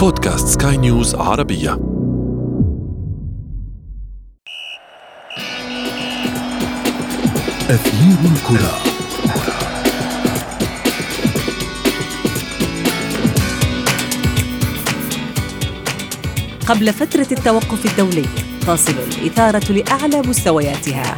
بودكاست سكاي نيوز عربية. أثير الكرة. قبل فترة التوقف الدولي تصل الإثارة لأعلى مستوياتها.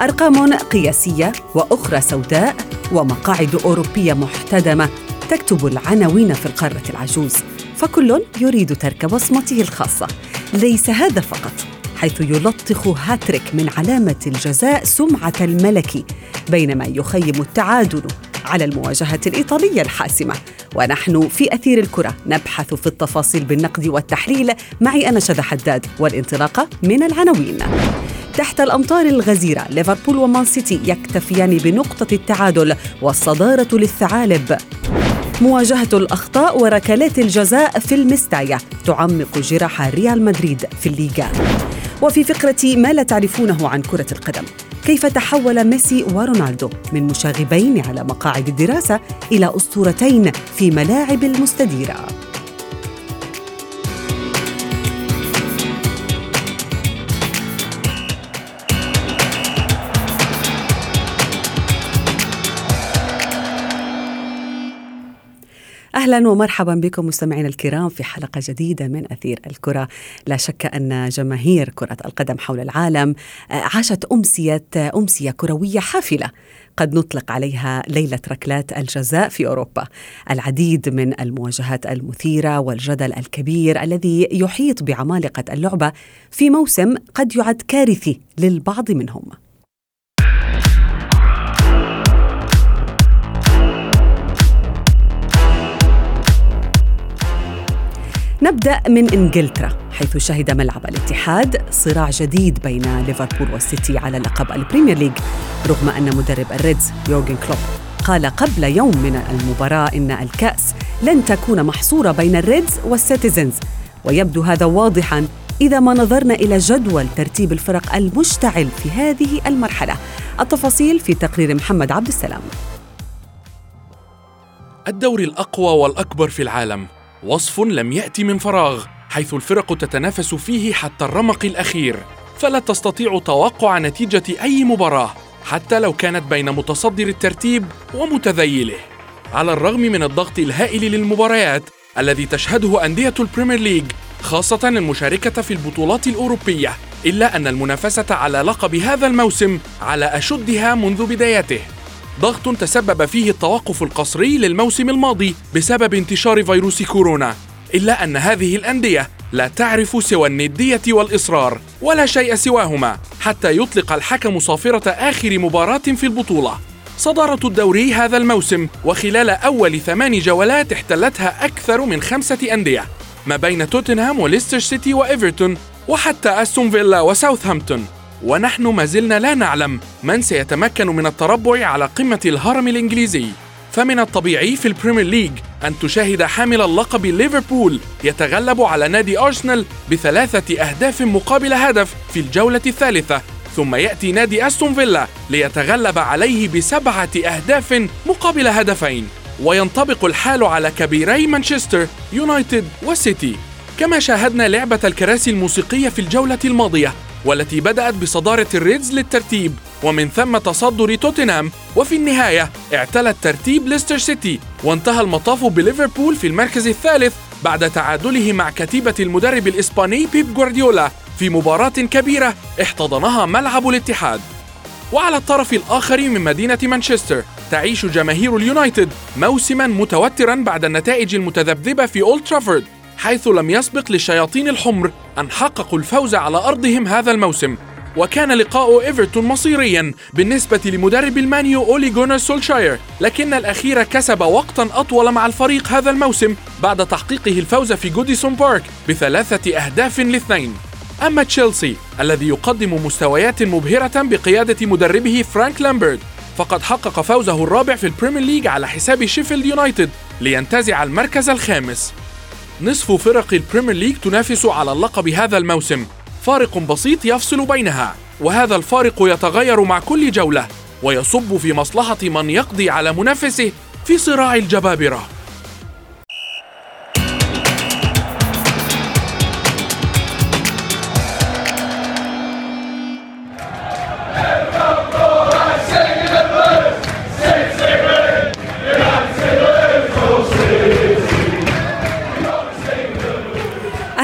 أرقام قياسية وأخرى سوداء ومقاعد أوروبية محتدمة تكتب العناوين في القارة العجوز. فكل يريد ترك بصمته الخاصة. ليس هذا فقط حيث يلطخ هاتريك من علامة الجزاء سمعة الملكي بينما يخيم التعادل على المواجهة الإيطالية الحاسمة. ونحن في أثير الكرة نبحث في التفاصيل بالنقد والتحليل. معي أنا شذى حداد والانطلاقة من العناوين. تحت الأمطار الغزيرة ليفربول ومان سيتي يكتفيان بنقطة التعادل والصدارة للثعالب. مواجهة الأخطاء وركلات الجزاء في المستايا تعمق جراح ريال مدريد في الليغا. وفي فقرة ما لا تعرفونه عن كرة القدم كيف تحول ميسي ورونالدو من مشاغبين على مقاعد الدراسة إلى أسطورتين في ملاعب المستديرة؟ أهلا ومرحبا بكم مستمعينا الكرام في حلقة جديدة من أثير الكرة، لا شك أن جماهير كرة القدم حول العالم عاشت أمسية أمسية كروية حافلة قد نطلق عليها ليلة ركلات الجزاء في أوروبا. العديد من المواجهات المثيرة والجدل الكبير الذي يحيط بعمالقة اللعبة في موسم قد يعد كارثي للبعض منهم. نبدأ من إنجلترا حيث شهد ملعب الاتحاد صراع جديد بين ليفربول والسيتي على لقب البريمير ليج رغم أن مدرب الريدز يورجن كلوب قال قبل يوم من المباراة إن الكأس لن تكون محصورة بين الريدز والسيتيزنز. ويبدو هذا واضحا إذا ما نظرنا إلى جدول ترتيب الفرق المشتعل في هذه المرحلة. التفاصيل في تقرير محمد عبد السلام. الدوري الأقوى والأكبر في العالم. وصف لم يأتي من فراغ حيث الفرق تتنافس فيه حتى الرمق الأخير. فلا تستطيع توقع نتيجة أي مباراة حتى لو كانت بين متصدر الترتيب ومتذيله. على الرغم من الضغط الهائل للمباريات الذي تشهده أندية البريمير ليج خاصة المشاركة في البطولات الأوروبية إلا أن المنافسة على لقب هذا الموسم على أشدها منذ بدايته. ضغط تسبب فيه التوقف القسري للموسم الماضي بسبب انتشار فيروس كورونا إلا أن هذه الأندية لا تعرف سوى الندية والإصرار ولا شيء سواهما حتى يطلق الحكم صافرة آخر مباراة في البطولة. صدارة الدوري هذا الموسم وخلال أول ثمان جولات احتلتها أكثر من خمسة أندية ما بين توتنهام وليستر سيتي وإيفرتون وحتى أستون فيلا وساوثهامبتون. ونحن ما زلنا لا نعلم من سيتمكن من التربع على قمة الهرم الإنجليزي. فمن الطبيعي في البريمير ليج أن تشاهد حامل اللقب ليفربول يتغلب على نادي أرسنال بثلاثة أهداف مقابل هدف في الجولة الثالثة ثم يأتي نادي أستون فيلا ليتغلب عليه بسبعة أهداف مقابل هدفين. وينطبق الحال على كبيري مانشستر يونايتد وسيتي. كما شاهدنا لعبة الكراسي الموسيقية في الجولة الماضية والتي بدأت بصدارة الريدز للترتيب ومن ثم تصدر توتنهام وفي النهاية اعتلت ترتيب ليستر سيتي وانتهى المطاف بليفربول في المركز الثالث بعد تعادله مع كتيبة المدرب الإسباني بيب جوارديولا في مباراة كبيرة احتضنها ملعب الاتحاد. وعلى الطرف الآخر من مدينة مانشستر تعيش جماهير اليونايتد موسما متوترا بعد النتائج المتذبذبة في أولد ترافورد حيث لم يسبق للشياطين الحمر أن حققوا الفوز على أرضهم هذا الموسم. وكان لقاء إيفرتون مصيريا بالنسبة لمدرب المانيو أولي جونر سولشاير لكن الأخير كسب وقتا أطول مع الفريق هذا الموسم بعد تحقيقه الفوز في جوديسون بارك بثلاثة أهداف لاثنين. أما تشيلسي الذي يقدم مستويات مبهرة بقيادة مدربه فرانك لامبرد فقد حقق فوزه الرابع في البريمير ليج على حساب شيفيلد يونايتد لينتزع المركز الخامس. نصف فرق البريمير ليج تنافس على اللقب هذا الموسم. فارق بسيط يفصل بينها وهذا الفارق يتغير مع كل جولة ويصب في مصلحة من يقضي على منافسه في صراع الجبابرة.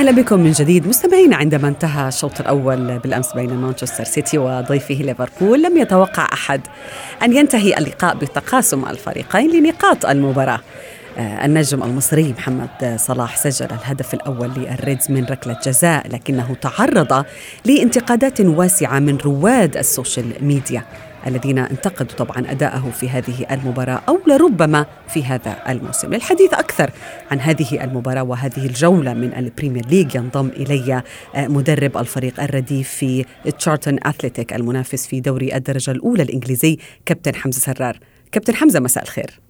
أهلا بكم من جديد. مستمعينا عندما انتهى الشوط الأول بالأمس بين مانشستر سيتي وضيفه ليفربول لم يتوقع أحد أن ينتهي اللقاء بتقاسم الفريقين لنقاط المباراة. آه، النجم المصري محمد صلاح سجل الهدف الأول للريدز من ركلة جزاء لكنه تعرض لانتقادات واسعة من رواد السوشيال ميديا. الذين انتقدوا طبعا أداءه في هذه المباراة أو لربما في هذا الموسم. للحديث أكثر عن هذه المباراة وهذه الجولة من البريمير ليج ينضم إلي آه، مدرب الفريق الرديف في تشارتون أثليتيك المنافس في دوري الدرجة الأولى الإنجليزي كابتن حمزة سرار. كابتن حمزة مساء الخير.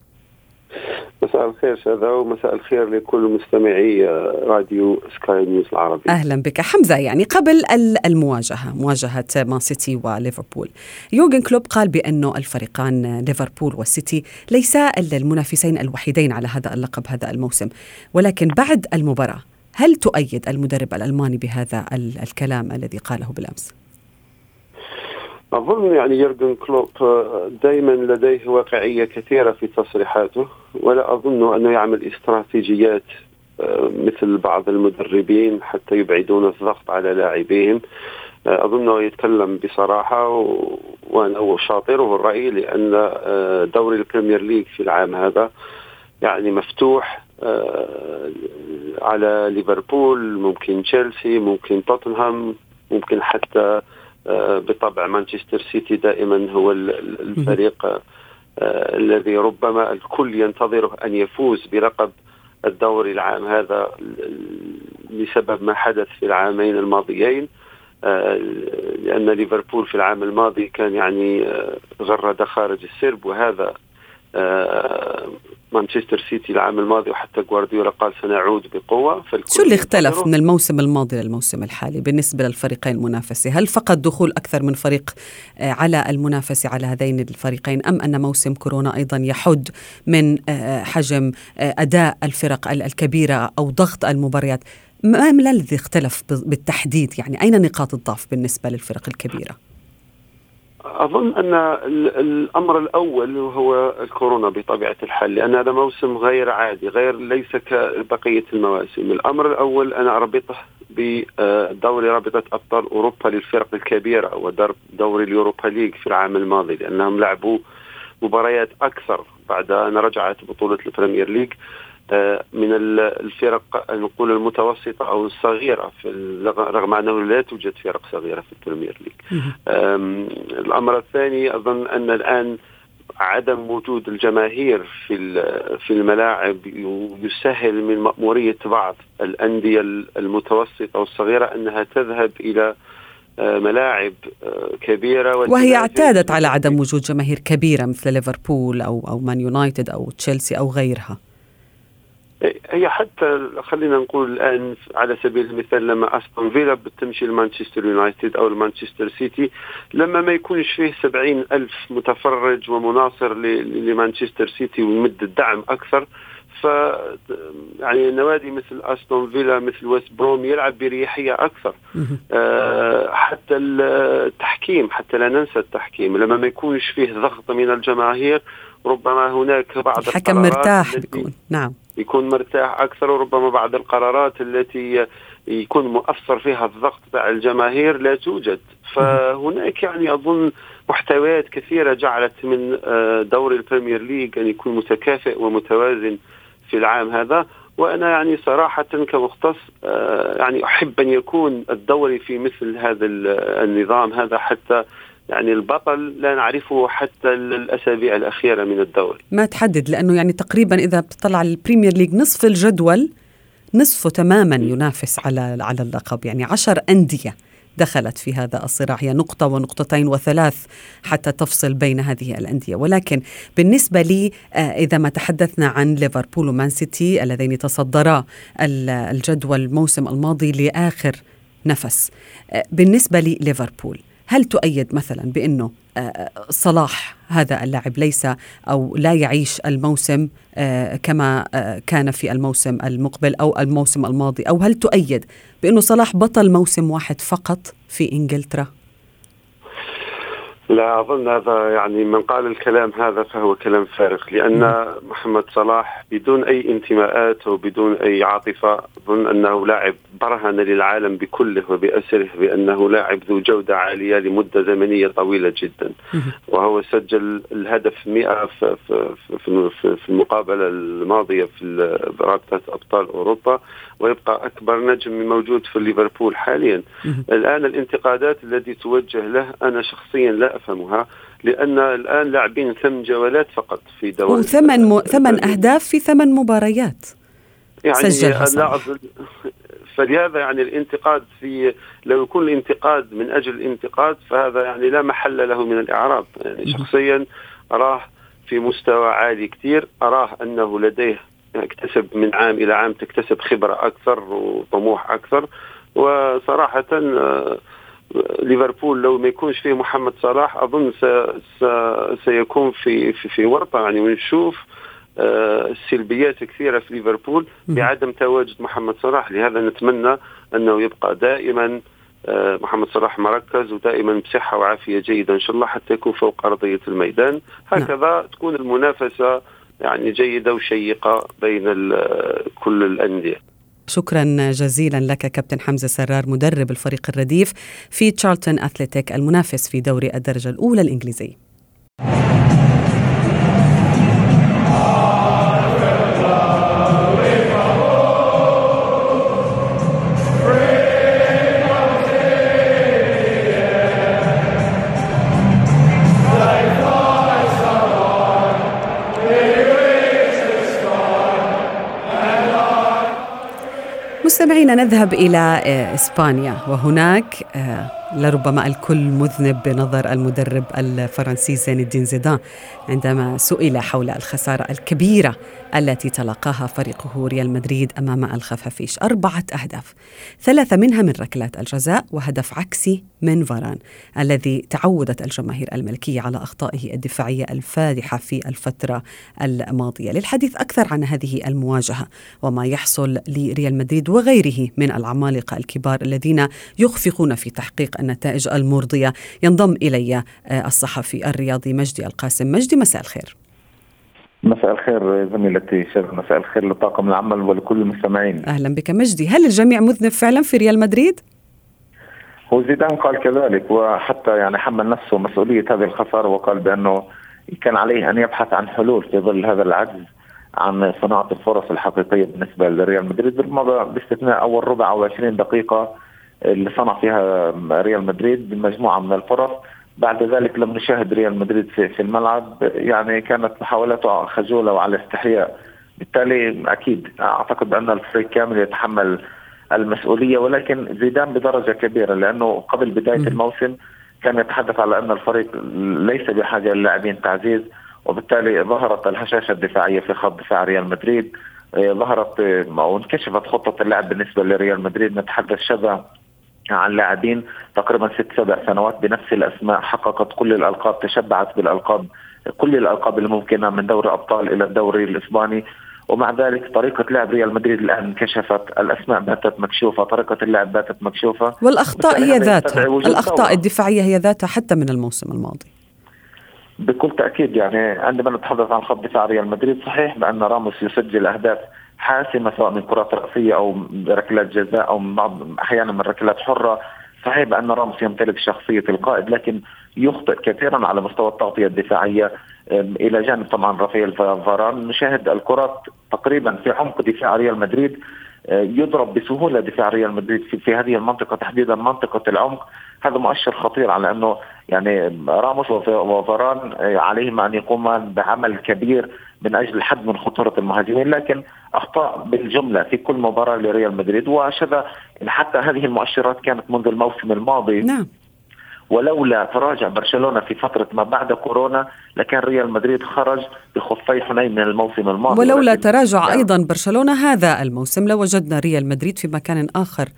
مساء الخير شذا ومساء الخير لكل مستمعي راديو سكاي نيوز العربي. أهلا بك. حمزة يعني قبل المواجهة مواجهة مان سيتي وليفربول. يورجن كلوب قال بانه الفريقان ليفربول والسيتي ليسا المنافسين الوحيدين على هذا اللقب هذا الموسم. ولكن بعد المباراة هل تؤيد المدرب الألماني بهذا الكلام الذي قاله بالأمس؟ أظن يعني يورجن كلوب آه، دائما لديه واقعية كثيرة في تصريحاته ولا أظن أنه يعمل استراتيجيات آه، مثل بعض المدربين حتى يبعدون الضغط على لاعبيهم. آه، أظنه يتكلم بصراحة وأنا أشاطره الرأي لأن دوري البريمير ليج في العام هذا يعني مفتوح على ليفربول ممكن تشيلسي ممكن توتنهام ممكن حتى آه، بطبع مانشستر سيتي دائما هو الفريق آه، الذي ربما الكل ينتظره أن يفوز بلقب الدوري العام هذا لسبب ما حدث في العامين الماضيين. آه، لأن ليفربول في العام الماضي كان يعني غرد خارج السرب وهذا مانشستر سيتي العام الماضي وحتى جوارديولا قال سنعود بقوة شو اللي اختلف من الموسم الماضي للموسم الحالي بالنسبة للفريقين المنافسة؟ هل فقط دخول أكثر من فريق آه، على المنافسة على هذين الفريقين أم أن موسم كورونا أيضا يحد من آه، حجم آه، أداء الفرق الكبيرة أو ضغط المباريات؟ ما الذي اختلف بالتحديد يعني أين نقاط الضعف بالنسبة للفرق الكبيرة؟ أظن أن الأمر الأول هو الكورونا بطبيعة الحال لأن هذا موسم غير عادي غير ليس كبقية المواسم. الأمر الأول أنا أربطه بدوري رابطة أبطال أوروبا للفرق الكبيرة ودوري اليوروبا ليج في العام الماضي لأنهم لعبوا مباريات أكثر بعد أن رجعت بطولة البريمير ليج. من الفرق نقول المتوسطة أو الصغيرة في رغم أنه لا توجد فرق صغيرة في البريمير ليج. الأمر الثاني أظن أن الآن عدم وجود الجماهير في في الملاعب يسهل من مأمورية بعض الأندية المتوسطة والصغيرة أنها تذهب إلى آه، ملاعب آه، كبيرة وهي اعتادت على عدم وجود جماهير كبيرة مثل ليفربول أو أو مان يونايتد أو تشيلسي أو غيرها. هي حتى خلينا نقول الآن على سبيل المثال لما أستون فيلا بتمشي لمانشستر يونايتد أو لمانشستر سيتي لما ما يكونش فيه سبعين ألف متفرج ومناصر لمانشستر سيتي ويمد الدعم أكثر ف يعني نوادي مثل أستون فيلا مثل ويست بروم يلعب بريحية أكثر. آه حتى التحكيم حتى لا ننسى التحكيم. لما ما يكونش فيه ضغط من الجماهير ربما هناك بعض الحكم مرتاح بيكون. نعم. يكون مرتاح أكثر وربما بعض القرارات التي يكون مؤثر فيها الضغط تاع الجماهير لا توجد. فهناك يعني أظن محتويات كثيرة جعلت من آه، دوري البريمير ليج أن يكون متكافئ ومتوازن في العام هذا. وأنا يعني صراحة كمختص آه، يعني أحب أن يكون الدوري في مثل هذا النظام هذا حتى يعني البطل لا نعرفه حتى الأسابيع الأخيرة من الدوري. ما تحدد لأنه يعني تقريبا إذا بتطلع على البريمير ليج نصف الجدول نصفه تماما ينافس على على اللقب. يعني عشر أندية دخلت في هذا الصراع. هي نقطة ونقطتين وثلاث حتى تفصل بين هذه الأندية. ولكن بالنسبة لي آه، إذا ما تحدثنا عن ليفربول ومان سيتي اللذين تصدرا الجدول الموسم الماضي لآخر نفس. آه، بالنسبة لليفربول هل تؤيد مثلا بأنه آه، صلاح هذا اللاعب ليس أو لا يعيش الموسم آه، كما آه، كان في الموسم المقبل أو الموسم الماضي أو هل تؤيد بأنه صلاح بطل موسم واحد فقط في إنجلترا؟ لا أظن هذا يعني من قال الكلام هذا فهو كلام فارغ لأن محمد صلاح بدون أي انتماءات وبدون أي عاطفة أظن أنه لاعب برهن للعالم بكله وبأسره بأنه لاعب ذو جودة عالية لمدة زمنية طويلة جدا. وهو سجل الهدف 100 في في في المقابلة الماضية في رابطة أبطال أوروبا ويبقى أكبر نجم موجود في ليفربول حاليا. الآن الانتقادات التي توجه له أنا شخصيا لا أفهمها لأن الآن لاعبين ثمان جولات فقط في دوري وثمان م... ثمان أهداف في ثمان مباريات. يعني سجلها فلهذا يعني الانتقاد في لو يكون الانتقاد من أجل الانتقاد فهذا يعني لا محل له من الإعراب. يعني شخصيا أراه في مستوى عالي كثير أراه أنه لديه اكتسب من عام إلى عام تكتسب خبرة أكثر وطموح أكثر. وصراحه آه، ليفربول لو ما يكونش فيه محمد صلاح أظن سيكون في في, في ورطة. يعني ونشوف آه، سلبيات كثيرة في ليفربول بعدم تواجد محمد صلاح. لهذا نتمنى أنه يبقى دائما آه، محمد صلاح مركز ودائما بصحة وعافية جيدة إن شاء الله حتى يكون فوق أرضية الميدان. هكذا تكون المنافسة يعني جيدة وشيقة بين كل الأندية. شكرا جزيلا لك كابتن حمزة سرار مدرب الفريق الرديف في تشارلتون أثليتيك المنافس في دوري الدرجة الأولى الإنجليزي. مستمعينا نذهب إلى آه، إسبانيا. وهناك آه، لربما الكل مذنب بنظر المدرب الفرنسي زين الدين زيدان عندما سئل حول الخسارة الكبيرة التي تلقاها فريقه ريال مدريد أمام الخفافيش. أربعة أهداف ثلاثة منها من ركلات الجزاء وهدف عكسي من فاران الذي تعودت الجماهير الملكية على أخطائه الدفاعية الفادحة في الفترة الماضية. للحديث أكثر عن هذه المواجهة وما يحصل لريال مدريد وغيره من العمالقة الكبار الذين يخفقون في تحقيق النتائج المرضية ينضم إلي آه، الصحفي الرياضي مجدي القاسم. مجدي مساء الخير. مساء الخير زميلتي شر مساء الخير لطاقم العمل ولكل المستمعين. أهلا بك. مجدي هل الجميع مذنب فعلا في ريال مدريد؟ هو زيدان قال كذلك وحتى يعني حمل نفسه مسؤولية هذه الخسارة وقال بأنه كان عليه أن يبحث عن حلول في ظل هذا العجز عن صناعة الفرص الحقيقية بالنسبة لريال مدريد. باستثناء أول ربع أو 20 دقيقة اللي صنع فيها ريال مدريد بمجموعة من الفرص. بعد ذلك لم نشاهد ريال مدريد في, الملعب. يعني كانت محاولاته خجولة وعلى استحياء. بالتالي أكيد أعتقد أن الفريق كامل يتحمل المسؤولية ولكن زيدان بدرجة كبيرة لأنه قبل بداية الموسم كان يتحدث على أن الفريق ليس بحاجة للاعبين تعزيز وبالتالي ظهرت الهشاشة الدفاعية في خط دفاع ريال مدريد. ظهرت أو انكشفت خطة اللعب بالنسبة لريال مدريد. نتحدث شذا عن لاعبين تقريبا ست سبع سنوات بنفس الأسماء حققت كل الألقاب تشبعت بالألقاب كل الألقاب الممكنه من دوري ابطال إلى الدوري الإسباني. ومع ذلك طريقة لعب ريال مدريد الآن انكشفت الأسماء باتت مكشوفة طريقة اللعب باتت مكشوفة. والأخطاء هي ذاتها. الأخطاء الدفاعية هي ذاتها حتى من الموسم الماضي. بكل تأكيد يعني عندما نتحدث عن خط دفاع ريال مدريد صحيح بأن راموس يسجل أهداف حاسمة سواء من كرات رأسية أو ركلات جزاء أو من بعض أحيانا من ركلات حرة. صحيح بأن راموس يمتلك شخصية القائد لكن يخطئ كثيرا على مستوى التغطية الدفاعية. إلى جانب طبعا رافائيل فاران نشاهد الكرات تقريبا في عمق دفاع ريال مدريد آه، يضرب بسهولة دفاع ريال مدريد في, هذه المنطقة تحديدا منطقة العمق. هذا مؤشر خطير على أنه يعني راموس وفاران آه، عليهما أن يقوما بعمل كبير. من أجل الحد من خطورة المهاجمين لكن أخطاء بالجملة في كل مباراة لريال مدريد. وشذا حتى هذه المؤشرات كانت منذ الموسم الماضي. نعم. ولولا تراجع برشلونة في فترة ما بعد كورونا لكان ريال مدريد خرج بخفي حنين من الموسم الماضي. ولولا تراجع نعم. أيضا برشلونة هذا الموسم لوجدنا ريال مدريد في مكان آخر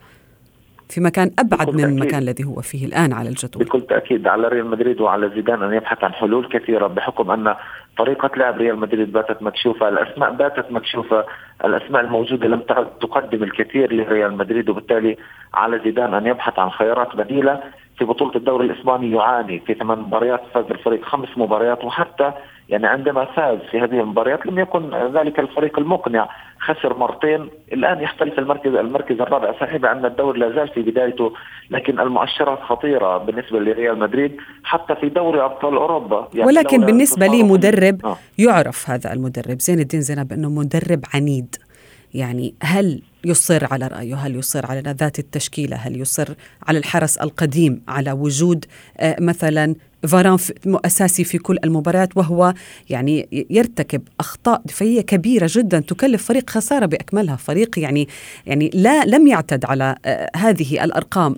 في مكان أبعد من المكان الذي هو فيه الآن على الجدول. بكل تأكيد على ريال مدريد وعلى زيدان أن يبحث عن حلول كثيرة بحكم أن طريقة لعب ريال مدريد باتت مكشوفة، الأسماء باتت مكشوفة، الأسماء الموجودة لم تقدم الكثير لريال مدريد وبالتالي على زيدان أن يبحث عن خيارات بديلة. في بطولة الدوري الإسباني يعاني في ثمان مباريات فاز الفريق خمس مباريات وحتى يعني عندما فاز في هذه المباريات لم يكن ذلك الفريق المقنع. خسر مرتين. الآن يحتل المركز المركز الرابع. صحيح بان الدوري لا زال في بدايته لكن المؤشرات خطيرة بالنسبة لريال مدريد حتى في دوري أبطال أوروبا. يعني ولكن بالنسبة لي مدرب آه. يعرف هذا المدرب. زين الدين زينب أنه مدرب عنيد. يعني هل يصر على رأيه؟ هل يصر على ذات التشكيلة؟ هل يصر على الحرس القديم على وجود آه، مثلا فاران أساسي في كل المباريات وهو يعني يرتكب أخطاء دفاعية كبيرة جدا تكلف فريق خسارة بأكملها. فريق يعني يعني لا لم يعتد على آه، هذه الأرقام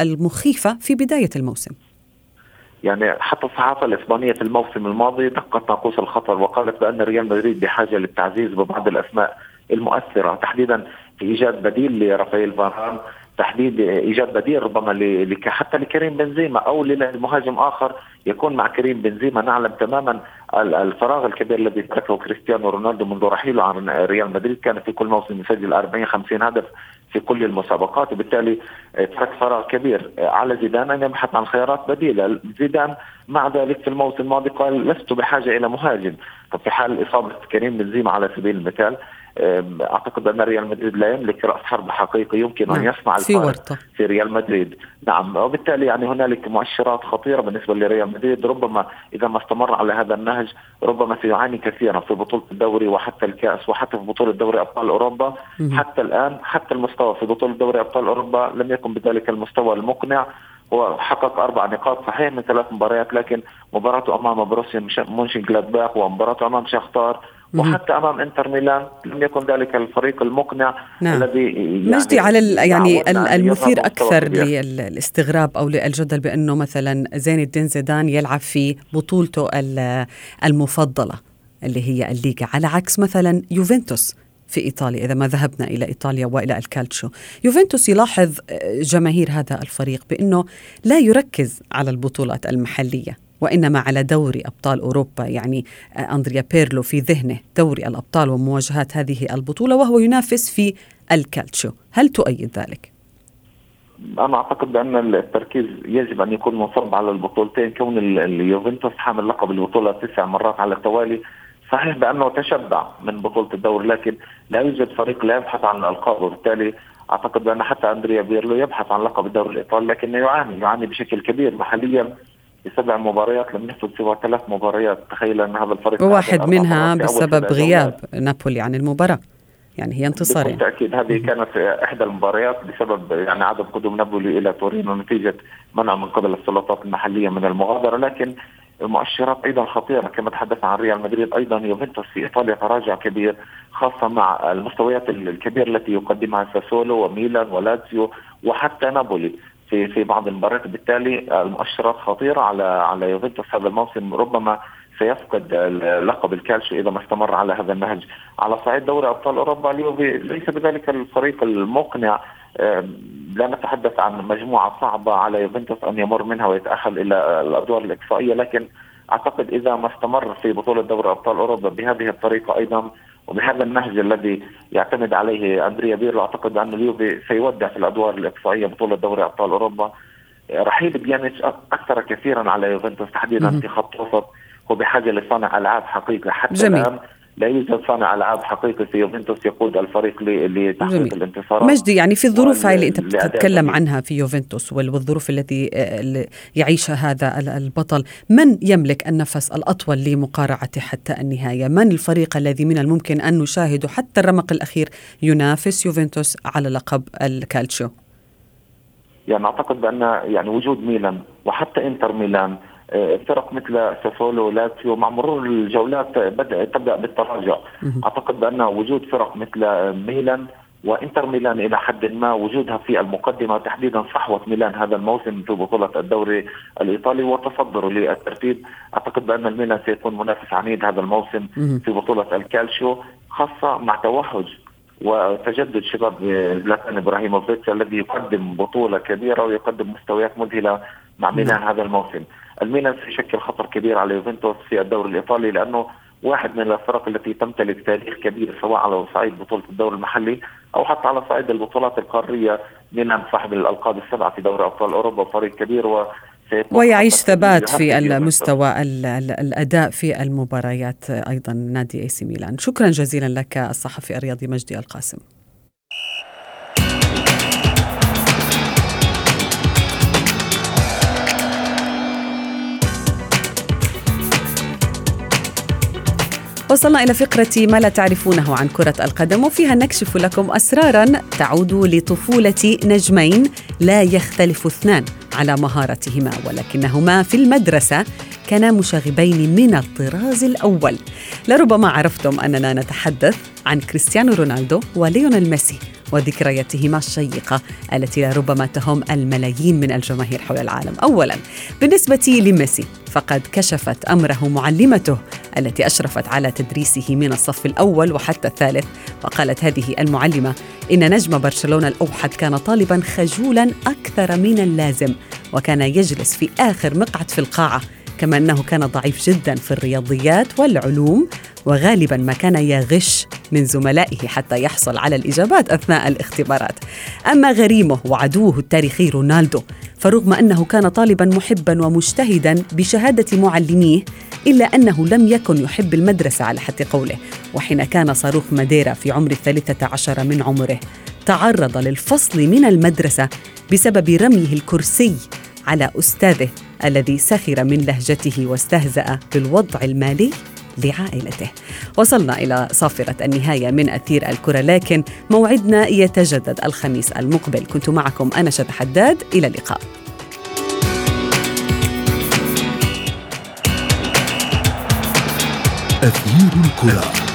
المخيفة في بداية الموسم. يعني حتى الصحافة الإسبانية في الموسم الماضي دقت ناقوس الخطر وقالت بأن ريال مدريد بحاجة للتعزيز ببعض الأسماء. المؤثرة. تحديدا في إيجاد بديل لرافائيل فاران تحديد إيجاد بديل ربما حتى لكريم بنزيما أو لمهاجم آخر يكون مع كريم بنزيما. نعلم تماما الفراغ الكبير الذي تركه كريستيانو رونالدو منذ رحيله عن ريال مدريد. كان في كل موسم يسجل 40 50 هدف في كل المسابقات وبالتالي ترك فراغ كبير على زيدان أن يبحث عن خيارات بديلة. زيدان مع ذلك في الموسم الماضي قال لست بحاجة إلى مهاجم. طب في حال إصابة كريم بنزيما على سبيل المثال أعتقد أن ريال مدريد لا يملك رأس حرب حقيقي يمكن نعم. ان يصنع في ورطة. في ريال مدريد. نعم وبالتالي يعني هنالك مؤشرات خطيرة بالنسبة لريال مدريد. ربما إذا ما استمر على هذا النهج ربما سيعاني كثيرا في بطولة الدوري وحتى الكأس وحتى في بطولة دوري أبطال أوروبا. م- حتى الآن حتى المستوى في بطولة دوري أبطال أوروبا لم يكن بذلك المستوى المقنع. هو حقق أربع نقاط صحيح من ثلاث مباريات لكن مباراته أمام بروسيا مونشن جلادباخ ومباراته أمام شختار وحتى أمام إنتر ميلان لم يكن ذلك الفريق المقنع نعم. الذي يعني مجدي على يعني المثير أكثر للاستغراب أو للجدل بأنه مثلا زين الدين زيدان يلعب في بطولته المفضلة اللي هي الليغا على عكس مثلا يوفنتوس في إيطاليا إذا ما ذهبنا إلى إيطاليا وإلى الكالتشو. يوفنتوس يلاحظ جماهير هذا الفريق بأنه لا يركز على البطولات المحلية. وإنما على دوري أبطال أوروبا. يعني آه، أندريا بيرلو في ذهنه دوري الأبطال ومواجهات هذه البطولة وهو ينافس في الكالتشو. هل تؤيد ذلك؟ أنا أعتقد بأن التركيز يجب أن يكون منصب على البطولتين كون اليوفنتوس حامل لقب البطولة تسع مرات على التوالي. صحيح بأنه تشبع من بطولة الدوري لكن لا يوجد فريق لا يبحث عن الالقاب وبالتالي أعتقد بأن حتى أندريا بيرلو يبحث عن لقب الدوري الإيطالي لكنه يعاني يعاني بشكل كبير محليا. بسبع مباريات لم يفوز سوى ثلاث مباريات. تخيل أن هذا الفريق واحد منها بسبب غياب نابولي عن المباراة. يعني هي انتصار بالتاكيد هذه كانت إحدى المباريات بسبب يعني عدم قدوم نابولي إلى تورينو نتيجة منع من قبل السلطات المحلية من المغادرة. لكن المؤشرات أيضا خطيرة. كما تحدث عن ريال مدريد أيضا يوفنتوس في إيطاليا تراجع كبير خاصة مع المستويات الكبيرة التي يقدمها ساسولو وميلان ولاتسيو وحتى نابولي. في في بعض المباريات. بالتالي المؤشرات خطيرة على على يوفنتوس هذا الموسم. ربما سيفقد لقب الكالشيو إذا ما استمر على هذا النهج. على صعيد دوري أبطال أوروبا اليوفي ليس بذلك الفريق المقنع. لا نتحدث عن مجموعة صعبة على يوفنتوس أن يمر منها ويتأهل إلى الأدوار الإقصائية. لكن أعتقد إذا ما استمر في بطولة دوري أبطال أوروبا بهذه الطريقة أيضا وبهذا النهج الذي يعتمد عليه أندريا بيرلو أعتقد أن اليوفي سيودع في الأدوار الإقصائية بطولة دوري أبطال أوروبا. رحيل بيانيتش اثر كثيرا على يوفنتوس تحديدا في خط وسط هو بحاجه لصانع ألعاب حقيقي حتى جميل. الآن. لا يوجد صانع ألعاب حقيقي في يوفنتوس يقود الفريق لتحقيق الانتصارات. مجدي يعني في الظروف هاي اللي أنت بتتكلم عنها في يوفنتوس والظروف التي آه، يعيشها هذا البطل من يملك النفس الأطول لمقارعته حتى النهاية؟ من الفريق الذي من الممكن أن نشاهده حتى الرمق الأخير ينافس يوفنتوس على لقب الكالتشو يعني أعتقد بأن يعني وجود ميلان وحتى إنتر ميلان فرق مثل ساسولو لاتسيو مع مرور الجولات بدأ تبدأ بالتراجع. أعتقد بأن وجود فرق مثل ميلان وإنتر ميلان إلى حد ما وجودها في المقدمة تحديدا صحوة ميلان هذا الموسم في بطولة الدوري الإيطالي وتصدره للترتيب. أعتقد بأن الميلان سيكون منافس عنيد هذا الموسم في بطولة الكالشيو خاصة مع توهج وتجدد شباب زلاتان إبراهيموفيتش الذي يقدم بطولة كبيرة ويقدم مستويات مذهلة مع ميلان هذا الموسم. الميلان سيشكل خطر كبير على يوفنتوس في الدوري الإيطالي لأنه واحد من الفرق التي تمتلك تاريخ كبير سواء على صعيد بطولة الدوري المحلي أو حتى على صعيد البطولات القارية. منها صاحب الألقاب السبعة في دوري أبطال أوروبا فريق كبير و ويعيش ثبات في المستوى الأداء في المباريات أيضا. نادي إي سي ميلان. شكرا جزيلا لك الصحفي الرياضي مجدي القاسم. وصلنا إلى فقرة ما لا تعرفونه عن كرة القدم وفيها نكشف لكم أسرارا تعود لطفولة نجمين لا يختلف اثنان على مهارتهما ولكنهما في المدرسة. كانا مشاغبين من الطراز الأول. لربما عرفتم أننا نتحدث عن كريستيانو رونالدو وليونيل ميسي وذكرياتهما الشيقة التي لربما تهم الملايين من الجماهير حول العالم. أولا بالنسبة لميسي فقد كشفت أمره معلمته التي أشرفت على تدريسه من الصف الأول وحتى الثالث وقالت هذه المعلمة إن نجم برشلونة الأوحد كان طالبا خجولا أكثر من اللازم وكان يجلس في آخر مقعد في القاعة كما أنه كان ضعيف جدا في الرياضيات والعلوم وغالبا ما كان يغش من زملائه حتى يحصل على الإجابات أثناء الاختبارات. أما غريمه وعدوه التاريخي رونالدو فرغم أنه كان طالبا محبا ومجتهدا بشهادة معلميه إلا أنه لم يكن يحب المدرسة على حد قوله وحين كان صاروخ ماديرا في عمر الثالثة عشر من عمره تعرض للفصل من المدرسة بسبب رميه الكرسي على أستاذه الذي سخر من لهجته واستهزأ بالوضع المالي لعائلته. وصلنا إلى صافرة النهاية من أثير الكرة لكن موعدنا يتجدد الخميس المقبل. كنت معكم أنا شد حداد. إلى اللقاء. أثير الكرة.